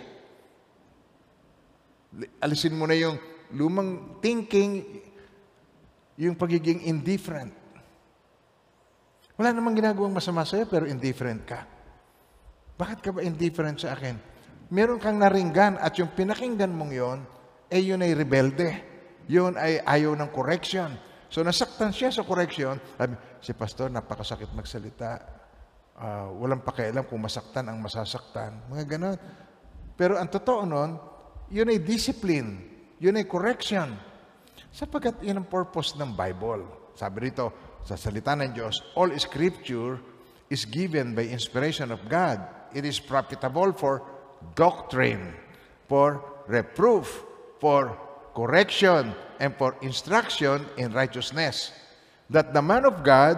Alisin mo na yung lumang thinking, yung pagiging indifferent. Wala namang ginagawang masama sa'yo, pero indifferent ka. Bakit ka ba indifferent sa akin? Meron kang naringgan at yung pinakinggan mong yon, eh yun ay rebelde. Yun ay ayaw ng correction. So nasaktan siya sa correction. Sabi, si pastor, napakasakit magsalita. Uh, walang pakialam kung masaktan ang masasaktan. Mga ganon. Pero ang totoo nun, yun ay discipline. Yun ay correction. Sapagkat yun ang purpose ng Bible. Sabi rito, sa salita ng Diyos, all scripture is given by inspiration of God. It is profitable for doctrine, for reproof, for correction, and for instruction in righteousness. That the man of God,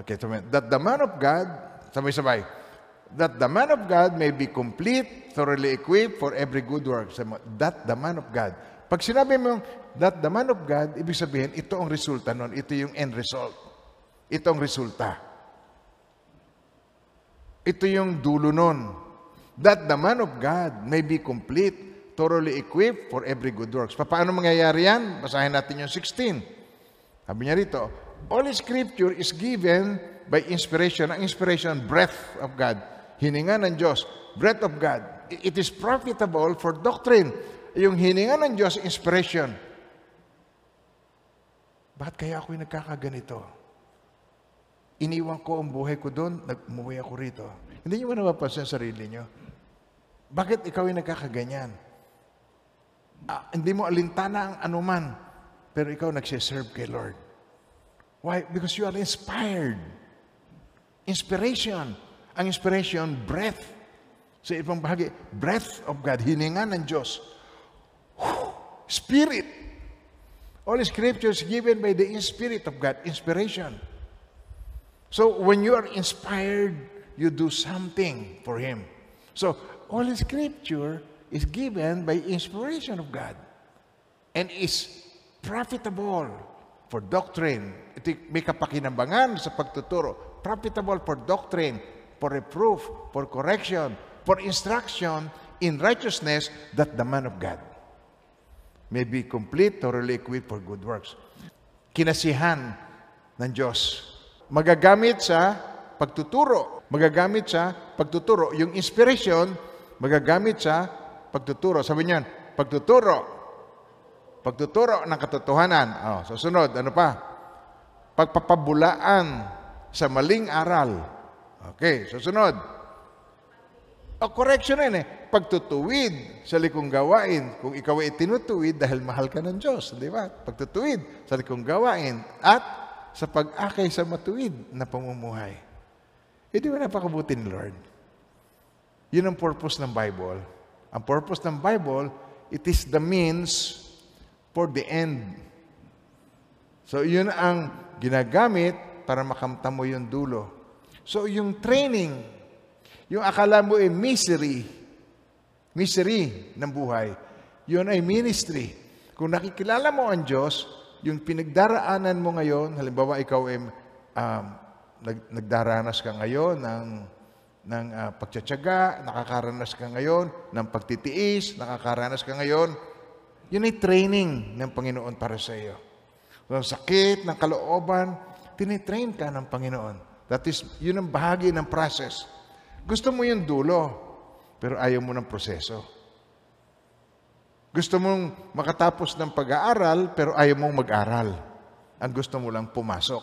okay, that the man of God, sabay-sabay, that the man of God may be complete, thoroughly equipped for every good work. That the man of God. Pag sinabi mo that the man of God, ibig sabihin, ito ang resulta nun. Ito yung end result. Ito ang resulta. Ito yung dulo nun. That the man of God may be complete, thoroughly equipped for every good works. Paano mangyayari yan? Basahin natin yung 16. Sabi niya rito, All Scripture is given by inspiration. Ang inspiration, breath of God hininga ng Diyos, breath of God, it is profitable for doctrine. Yung hininga ng Diyos, inspiration. Bakit kaya ako'y nagkakaganito? Iniwan ko ang buhay ko doon, nagmuwi ako rito. Hindi niyo ba napapansin sa sarili niyo? Bakit ikaw ay nagkakaganyan? Ah, hindi mo alintana ang anuman, pero ikaw nagsiserve kay Lord. Why? Because you are inspired. Inspiration. Ang inspiration, breath. Sa ibang bahagi, breath of God, hininga ng Diyos. Spirit. All scriptures given by the Spirit of God, inspiration. So when you are inspired, you do something for Him. So all scripture is given by inspiration of God and is profitable for doctrine. Ito may kapakinambangan sa pagtuturo. Profitable for doctrine, for reproof, for correction, for instruction in righteousness that the man of God may be complete, thoroughly equipped for good works. Kinasihan ng Diyos. Magagamit sa pagtuturo. Magagamit sa pagtuturo. Yung inspiration, magagamit sa pagtuturo. Sabi niyan, pagtuturo. Pagtuturo ng katotohanan. Oh, susunod, ano pa? Pagpapabulaan sa maling aral Okay, susunod. O, correction na eh. Pagtutuwid sa likong gawain. Kung ikaw ay tinutuwid dahil mahal ka ng Diyos, di ba? Pagtutuwid sa likong gawain. At sa pag-akay sa matuwid na pamumuhay. E di ba napakabuti ni Lord? Yun ang purpose ng Bible. Ang purpose ng Bible, it is the means for the end. So yun ang ginagamit para makamta mo yung dulo. So yung training, yung akala mo ay misery, misery ng buhay, yun ay ministry. Kung nakikilala mo ang Diyos, yung pinagdaraanan mo ngayon, halimbawa ikaw ay um, nag, nagdaranas ka ngayon ng, ng uh, pagtsatsaga, nakakaranas ka ngayon ng pagtitiis, nakakaranas ka ngayon, yun ay training ng Panginoon para sa iyo. So, sakit ng kalooban, tinitrain ka ng Panginoon. That is, yun ang bahagi ng process. Gusto mo yung dulo, pero ayaw mo ng proseso. Gusto mong makatapos ng pag-aaral, pero ayaw mong mag-aral. Ang gusto mo lang pumasok.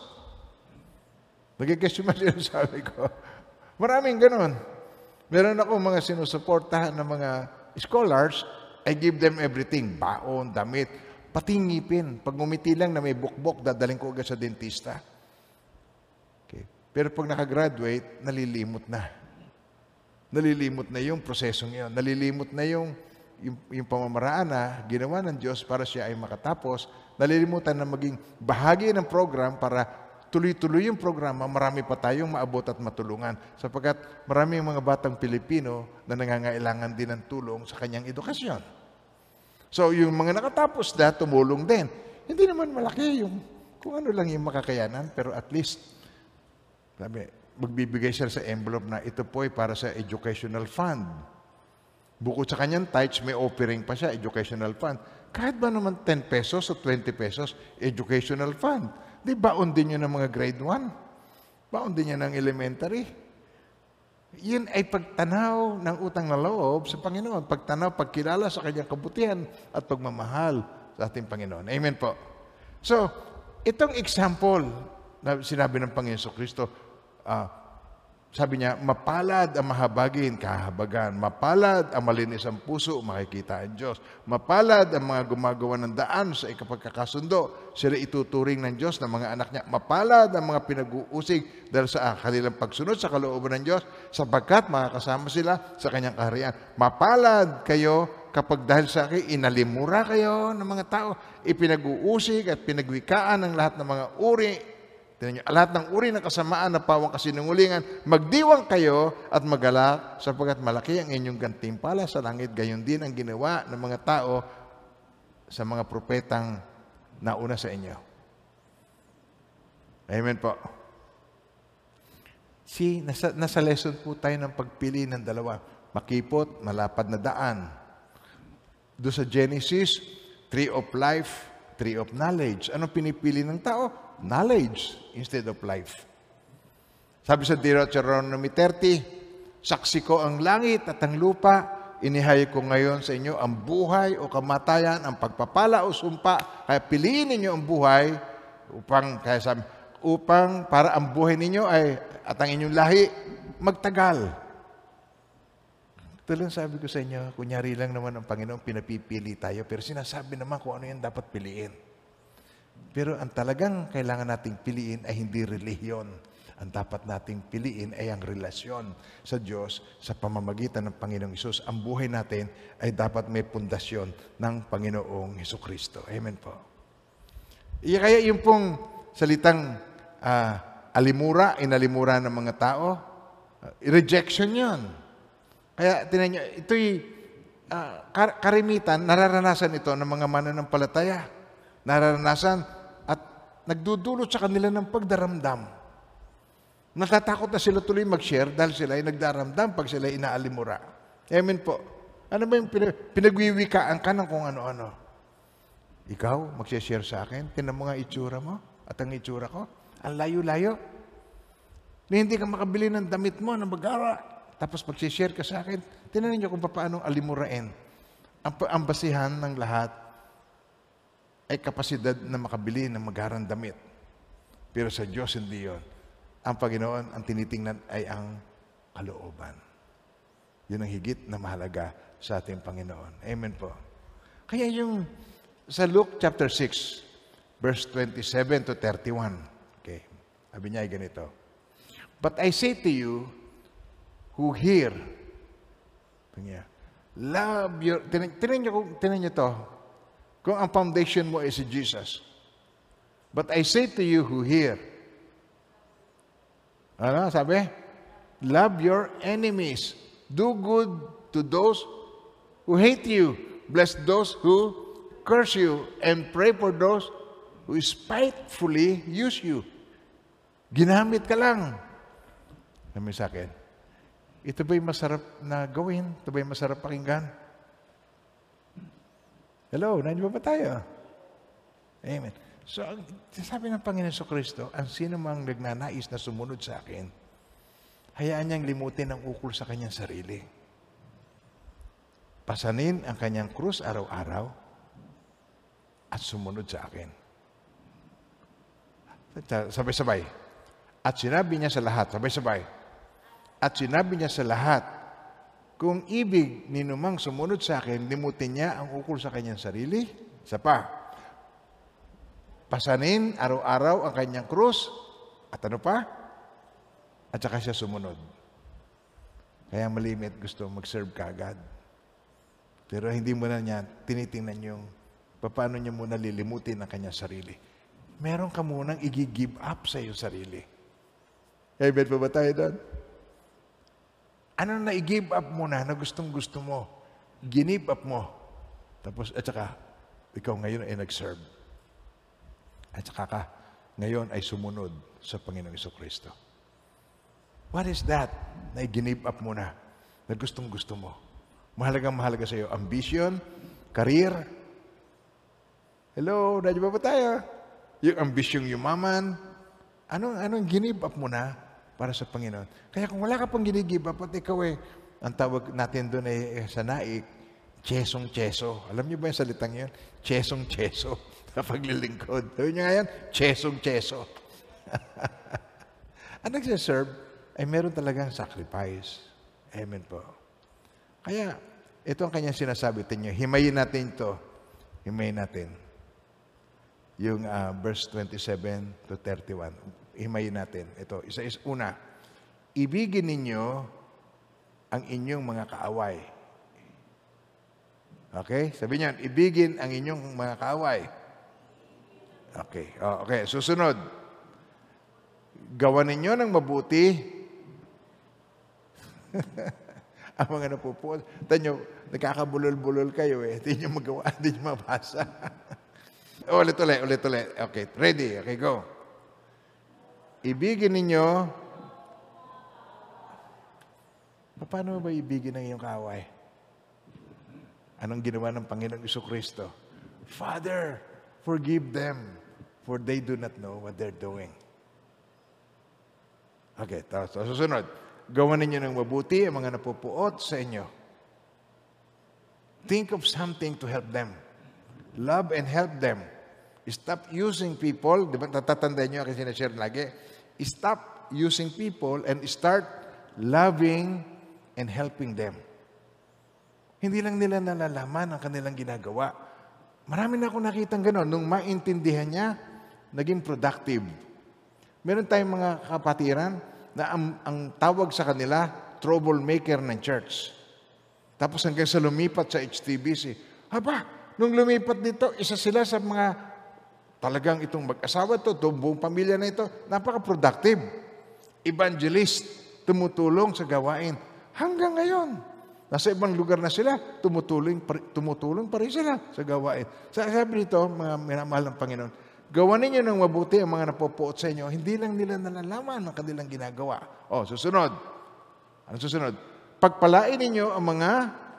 Nagigess yung sabi ko. Maraming ganon. Meron ako mga sinusuportahan ng mga scholars, I give them everything. Baon, damit, pati ngipin. Pag umiti lang na may bukbok, dadaling ko agad sa dentista. Okay. Pero pag nakagraduate, nalilimot na. Nalilimot na yung prosesong yun. Nalilimot na yung yung, yung pamamaraan na ginawa ng Diyos para siya ay makatapos, nalilimutan na maging bahagi ng program para tuloy-tuloy yung programa, marami pa tayong maabot at matulungan. Sapagkat marami mga batang Pilipino na nangangailangan din ng tulong sa kanyang edukasyon. So, yung mga nakatapos na, tumulong din. Hindi naman malaki yung kung ano lang yung makakayanan, pero at least, sabi, magbibigay siya sa envelope na ito po ay para sa educational fund. Bukod sa kanyang tithes, may offering pa siya, educational fund. Kahit ba naman 10 pesos o 20 pesos, educational fund. Di baon din yun ng mga grade 1. Baon din yan ng elementary. Yun ay pagtanaw ng utang na loob sa Panginoon. Pagtanaw, pagkilala sa kanyang kabutihan at pagmamahal sa ating Panginoon. Amen po. So, itong example na sinabi ng Panginoon Kristo, uh, sabi niya, mapalad ang mahabagin, kahabagan. Mapalad ang malinis ang puso, makikita ang Diyos. Mapalad ang mga gumagawa ng daan sa ikapagkakasundo. Sila ituturing ng Diyos ng mga anak niya. Mapalad ang mga pinag-uusig dahil sa kanilang pagsunod sa kalooban ng Diyos sapagkat makakasama sila sa kanyang kaharian. Mapalad kayo kapag dahil sa akin, inalimura kayo ng mga tao, ipinag-uusig at pinagwikaan ng lahat ng mga uri lahat ng uri ng kasamaan na pawang kasinungulingan, magdiwang kayo at magalak sapagkat malaki ang inyong gantimpala sa langit. Gayon din ang ginawa ng mga tao sa mga propetang nauna sa inyo. Amen po. See, nasa, nasa lesson po tayo ng pagpili ng dalawa. Makipot, malapad na daan. Doon sa Genesis, tree of life, tree of knowledge. Anong pinipili ng tao? Knowledge instead of life. Sabi sa Deuteronomy 30, Saksi ko ang langit at ang lupa, inihay ko ngayon sa inyo ang buhay o kamatayan, ang pagpapala o sumpa. Kaya piliin ninyo ang buhay upang, kaya sabi, upang para ang buhay ninyo ay at ang inyong lahi magtagal. Lang sabi ko sa inyo, kunyari lang naman ang Panginoon, pinapipili tayo, pero sinasabi naman kung ano yung dapat piliin. Pero ang talagang kailangan nating piliin ay hindi relihiyon. Ang dapat nating piliin ay ang relasyon sa Diyos sa pamamagitan ng Panginoong Isus. Ang buhay natin ay dapat may pundasyon ng Panginoong Heso Kristo. Amen po. Iya kaya yung pong salitang uh, alimura, inalimura ng mga tao, uh, rejection yon. Kaya tinan nyo, ito'y uh, kar- karimitan, nararanasan ito ng mga mananampalataya. Nararanasan nagdudulot sa kanila ng pagdaramdam. Natatakot na sila tuloy mag-share dahil sila ay nagdaramdam pag sila inaalimura. Amen po. Ano ba yung pinagwiwikaan ka ng kung ano-ano? Ikaw, mag-share sa akin, tinan mo nga itsura mo at ang itsura ko. Ang layo-layo. Na hindi ka makabili ng damit mo na mag-ara. Tapos mag-share ka sa akin, tinan niyo kung paano alimurain. Ang, ang basihan ng lahat ay kapasidad na makabili ng magarang damit. Pero sa Diyos hindi yon. Ang Panginoon, ang tinitingnan ay ang kalooban. Yun ang higit na mahalaga sa ating Panginoon. Amen po. Kaya yung sa Luke chapter 6, verse 27 to 31. Sabi niya ay ganito. But I say to you who hear, niya, love your, tinan, tinan niyo, tinan niyo to, kung ang foundation mo ay si Jesus. But I say to you who hear, ano sabi? Love your enemies. Do good to those who hate you. Bless those who curse you. And pray for those who spitefully use you. Ginamit ka lang. Sabi sa akin, ito ba'y masarap na gawin? Ito ba'y masarap pakinggan? Hello, nandiyo ba tayo? Amen. So, sabi ng Panginoon sa Kristo, ang sino mang nagnanais na sumunod sa akin, hayaan niyang limutin ang ukol sa kanyang sarili. Pasanin ang kanyang krus araw-araw at sumunod sa akin. Sabay-sabay. At sinabi niya sa lahat, sabay-sabay. At sinabi niya sa lahat, kung ibig ninumang sumunod sa akin, limutin niya ang ukol sa kanyang sarili. Isa pa, pasanin araw-araw ang kanyang krus. At ano pa? At saka siya sumunod. Kaya malimit gusto mag-serve ka agad. Pero hindi mo na niya tinitingnan yung paano niya muna lilimutin ang kanyang sarili. Meron ka munang i-give up sa iyong sarili. Amen pa ba tayo doon? Ano na i-give up mo na na gustong gusto mo? Ginip up mo. Tapos, at saka, ikaw ngayon ay nag-serve. At saka ka, ngayon ay sumunod sa Panginoong Iso Kristo. What is that na i-give up mo na na gustong gusto mo? Mahalagang mahalaga sa iyo. Ambition, career. Hello, nandiyo ba ba tayo? Yung ambisyong yumaman. Anong, anong ginib up mo na para sa Panginoon? Kaya kung wala ka pang ginigib up at ikaw eh, ang tawag natin doon ay eh, sa naik, chesong cheso. Alam niyo ba yung salitang yun? Chesong cheso sa paglilingkod. Sabi niyo nga yan, chesong cheso. ang nagsiserve ay meron talagang sacrifice. Amen po. Kaya, ito ang kanyang sinasabi tinyo. Himayin natin ito. Himayin natin. Yung uh, verse 27 to 31. Himayin natin. Ito, isa is una. Ibigin ninyo ang inyong mga kaaway. Okay? Sabi niyan, ibigin ang inyong mga kaaway. Okay. Oh, okay. Susunod. Gawa ninyo ng mabuti ang mga napupuot. Tanyo, nagkakabulol-bulol kayo eh. Hindi nyo magawa, hindi nyo mabasa. ulit, ulit, ulit, ulit. Okay, ready? Okay, go. Ibigin ninyo, paano ba ibigin ng iyong kaway? Anong ginawa ng Panginoong Iso Kristo? Father, forgive them, for they do not know what they're doing. Okay, tapos susunod. Gawan ninyo ng mabuti ang mga napupuot sa inyo. Think of something to help them. Love and help them. Stop using people. Di ba natatandaan nyo aking sinashare lagi? Stop using people and start loving and helping them. Hindi lang nila nalalaman ang kanilang ginagawa. Marami na akong nakitang gano'n. Nung maintindihan niya, naging productive. Meron tayong mga kapatiran na ang, ang tawag sa kanila, troublemaker ng church. Tapos hanggang sa lumipat sa HTBC. Haba, nung lumipat dito, isa sila sa mga talagang itong mag-asawa to, itong buong pamilya na ito, napaka-productive. Evangelist, tumutulong sa gawain. Hanggang ngayon, nasa ibang lugar na sila, tumutulong, tumutulong pa rin sila sa gawain. Sabi nito, mga minamahal ng Panginoon, Gawa ninyo ng mabuti ang mga napopuot sa inyo, hindi lang nila nalalaman ang kanilang ginagawa. O, susunod. Ano susunod? Pagpalain ninyo ang mga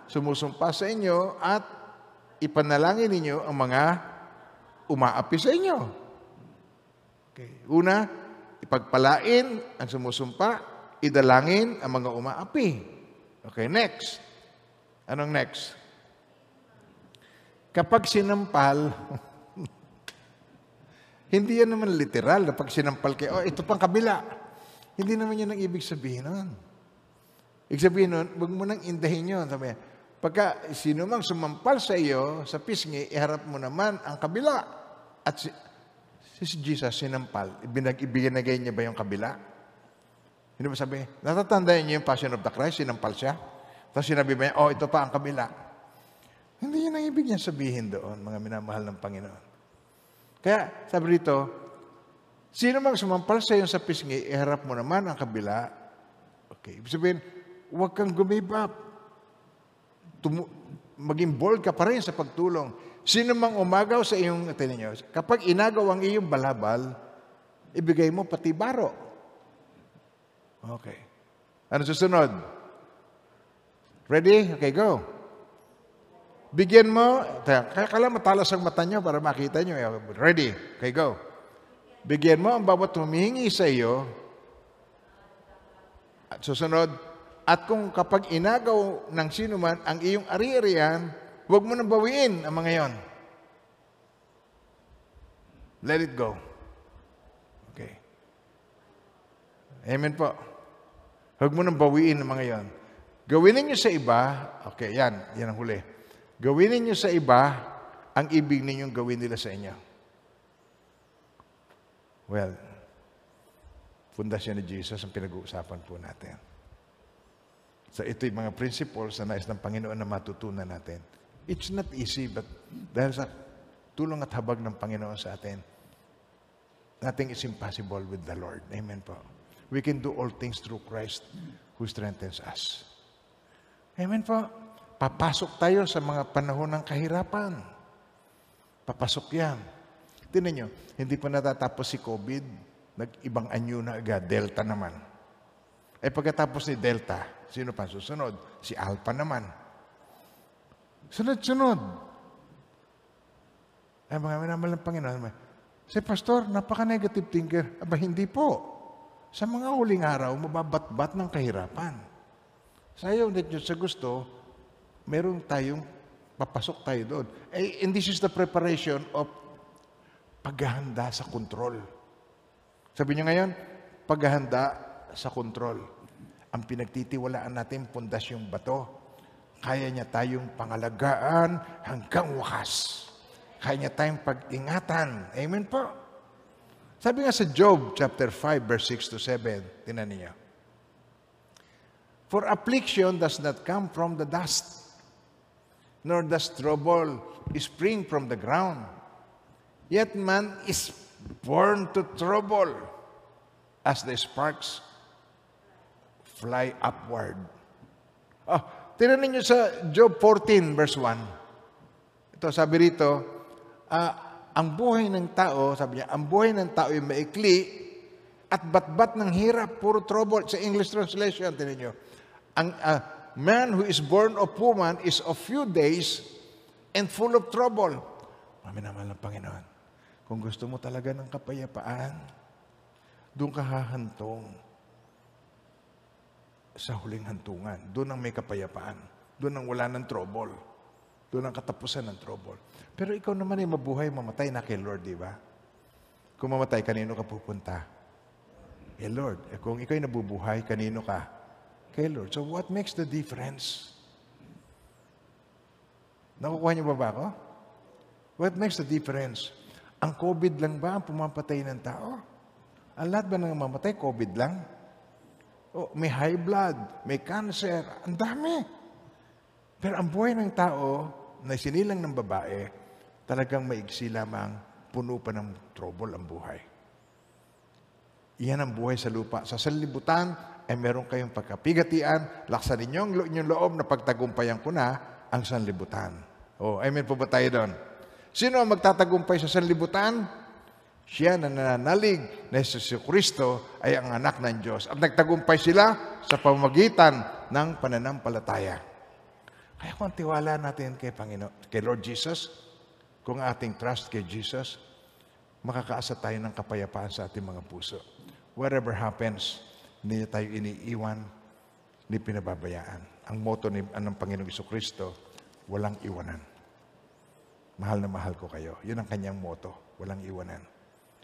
sumusumpa sa inyo at ipanalangin ninyo ang mga umaapi sa inyo. Okay. Una, ipagpalain ang sumusumpa, idalangin ang mga umaapi. Okay, next. Anong next? Kapag sinampal, Hindi yan naman literal na pag sinampal kayo, oh, ito pang kabila. Hindi naman yan ang ibig sabihin nun. Ibig sabihin nun, huwag mo nang indahin yun. Sabi, pagka sino mang sumampal sa iyo, sa pisngi, iharap mo naman ang kabila. At si, Si Jesus sinampal, ibinag ibinagay niya ba yung kabila? Hindi ba sabi, natatandaan niyo yung Passion of the Christ, sinampal siya? Tapos sinabi ba niya, oh, ito pa ang kabila. Hindi yun ang ibig niya sabihin doon, mga minamahal ng Panginoon. Kaya, sabi rito, sino mang sumampal sa iyo sa pisngi, iharap mo naman ang kabila. Okay, ibig sabihin, huwag kang gumibap. Tumu- maging bold ka pa rin sa pagtulong. Sino mang umagaw sa iyong, tingnan niyo, kapag inagaw ang iyong balabal, ibigay mo pati baro. Okay. Ano susunod? Ready? Okay, go. Bigyan mo, kaya kala matalas ang mata nyo para makita nyo. Ready? Okay, go. Bigyan mo ang bawat humihingi sa iyo. At susunod, at kung kapag inagaw ng sino man ang iyong ari-arian, huwag mo nang bawiin ang mga yon. Let it go. Okay. Amen po. Huwag mo nang bawiin ang mga yon. Gawin ninyo sa iba, okay, yan, yan ang huli. Gawin ninyo sa iba ang ibig ninyong gawin nila sa inyo. Well, pundasyon ni Jesus ang pinag-uusapan po natin. So ito yung mga principles na nais ng Panginoon na matutunan natin. It's not easy, but dahil sa tulong at habag ng Panginoon sa atin, nothing is impossible with the Lord. Amen po. We can do all things through Christ who strengthens us. Amen po. Papasok tayo sa mga panahon ng kahirapan. Papasok yan. Tinan nyo, hindi pa natatapos si COVID, nag-ibang anyo na agad, Delta naman. Eh pagkatapos ni Delta, sino pa susunod? Si Alpha naman. Sunod-sunod. Ay, mga minamahal ng Panginoon, si Pastor, napaka-negative thinker. Aba, hindi po. Sa mga huling araw, mababatbat ng kahirapan. Sa iyo, Diyos sa gusto, meron tayong papasok tayo doon. Eh, and this is the preparation of paghahanda sa kontrol. Sabi niya ngayon, paghahanda sa kontrol. Ang pinagtitiwalaan natin, pundasyong bato. Kaya niya tayong pangalagaan hanggang wakas. Kaya niya tayong pag-ingatan. Amen po. Sabi nga sa Job chapter 5 verse 6 to 7, tinan niyo. For affliction does not come from the dust, nor does trouble spring from the ground. Yet man is born to trouble as the sparks fly upward. Oh, tinan ninyo sa Job 14 verse 1. Ito sabi rito, uh, ang buhay ng tao, sabi niya, ang buhay ng tao ay maikli at batbat ng hirap, puro trouble. Sa English translation, tinan niyo. Ang, uh, man who is born of woman is of few days and full of trouble. Mami naman ng Panginoon. Kung gusto mo talaga ng kapayapaan, doon ka hahantong sa huling hantungan. Doon ang may kapayapaan. Doon ang wala ng trouble. Doon ang katapusan ng trouble. Pero ikaw naman ay mabuhay, mamatay na kay Lord, di ba? Kung mamatay, kanino ka pupunta? Kay Lord. Eh, kung ikaw ay nabubuhay, kanino ka? kay Lord. So what makes the difference? Nakukuha niyo ba ba ako? What makes the difference? Ang COVID lang ba ang pumapatay ng tao? Ang lahat ba nang mamatay, COVID lang? Oh, may high blood, may cancer, ang dami. Pero ang buhay ng tao na sinilang ng babae, talagang maigsi lamang, puno pa ng trouble ang buhay. Iyan ang buhay sa lupa. Sa sanlibutan, ay meron kayong pagkapigatian, laksan ninyo ang inyong loob na pagtagumpayan ko na ang sanlibutan. Oh, amen po ba tayo doon? Sino ang magtatagumpay sa sanlibutan? Siya na nananalig na Jesus Kristo ay ang anak ng Diyos. At nagtagumpay sila sa pamagitan ng pananampalataya. Kaya kung tiwala natin kay Panginoon, kay Lord Jesus, kung ating trust kay Jesus, makakaasa tayo ng kapayapaan sa ating mga puso. Whatever happens, hindi tayo iniiwan, hindi pinababayaan. Ang moto ni, ng Panginoong Iso Kristo, walang iwanan. Mahal na mahal ko kayo. Yun ang kanyang moto, walang iwanan.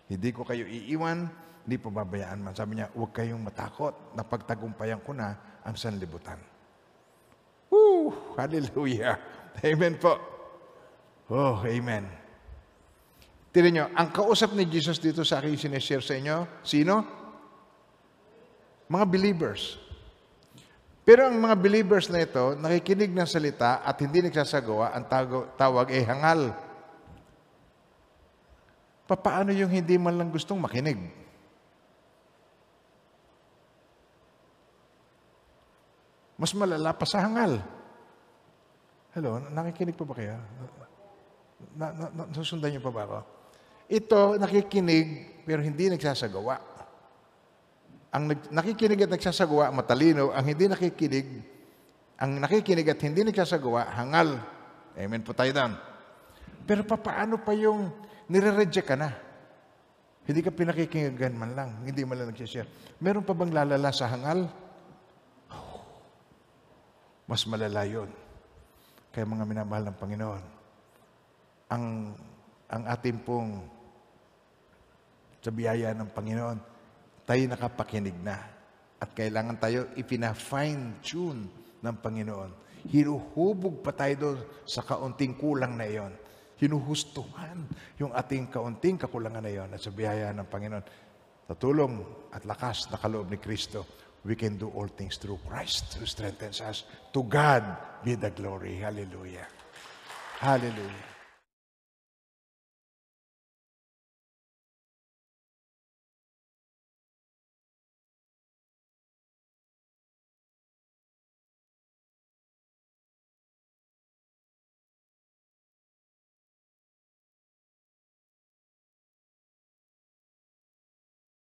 Hindi ko kayo iiwan, hindi pababayaan man. Sabi niya, huwag kayong matakot na pagtagumpayan ko na ang sanlibutan. Woo! Hallelujah! Amen po. Oh, amen. Tinan nyo, ang kausap ni Jesus dito sa akin sineshare sa inyo, sino? Mga believers. Pero ang mga believers na ito, nakikinig ng salita at hindi nagsasagawa, ang tago- tawag ay hangal. Papaano yung hindi man lang gustong makinig? Mas malala pa sa hangal. Hello, nakikinig pa ba kayo? Na, na, na, susundan niyo pa ba ako? Ito, nakikinig, pero hindi nagsasagawa. Ang nag, nakikinig at nagsasagawa, matalino. Ang hindi nakikinig, ang nakikinig at hindi nagsasagawa, hangal. Amen po tayo doon. Pero papaano pa yung nire-reject ka na? Hindi ka pinakikinggan man lang. Hindi man lang nagsishare. Meron pa bang lalala sa hangal? Mas malala yun. Kaya mga minamahal ng Panginoon, ang, ang ating pong sa biyaya ng Panginoon, tayo nakapakinig na. At kailangan tayo ipina-fine tune ng Panginoon. Hinuhubog pa tayo doon sa kaunting kulang na iyon. Hinuhustuhan yung ating kaunting kakulangan na iyon at sa biyaya ng Panginoon. Sa tulong at lakas na kaloob ni Kristo, we can do all things through Christ who strengthens us. To God be the glory. Hallelujah. Hallelujah.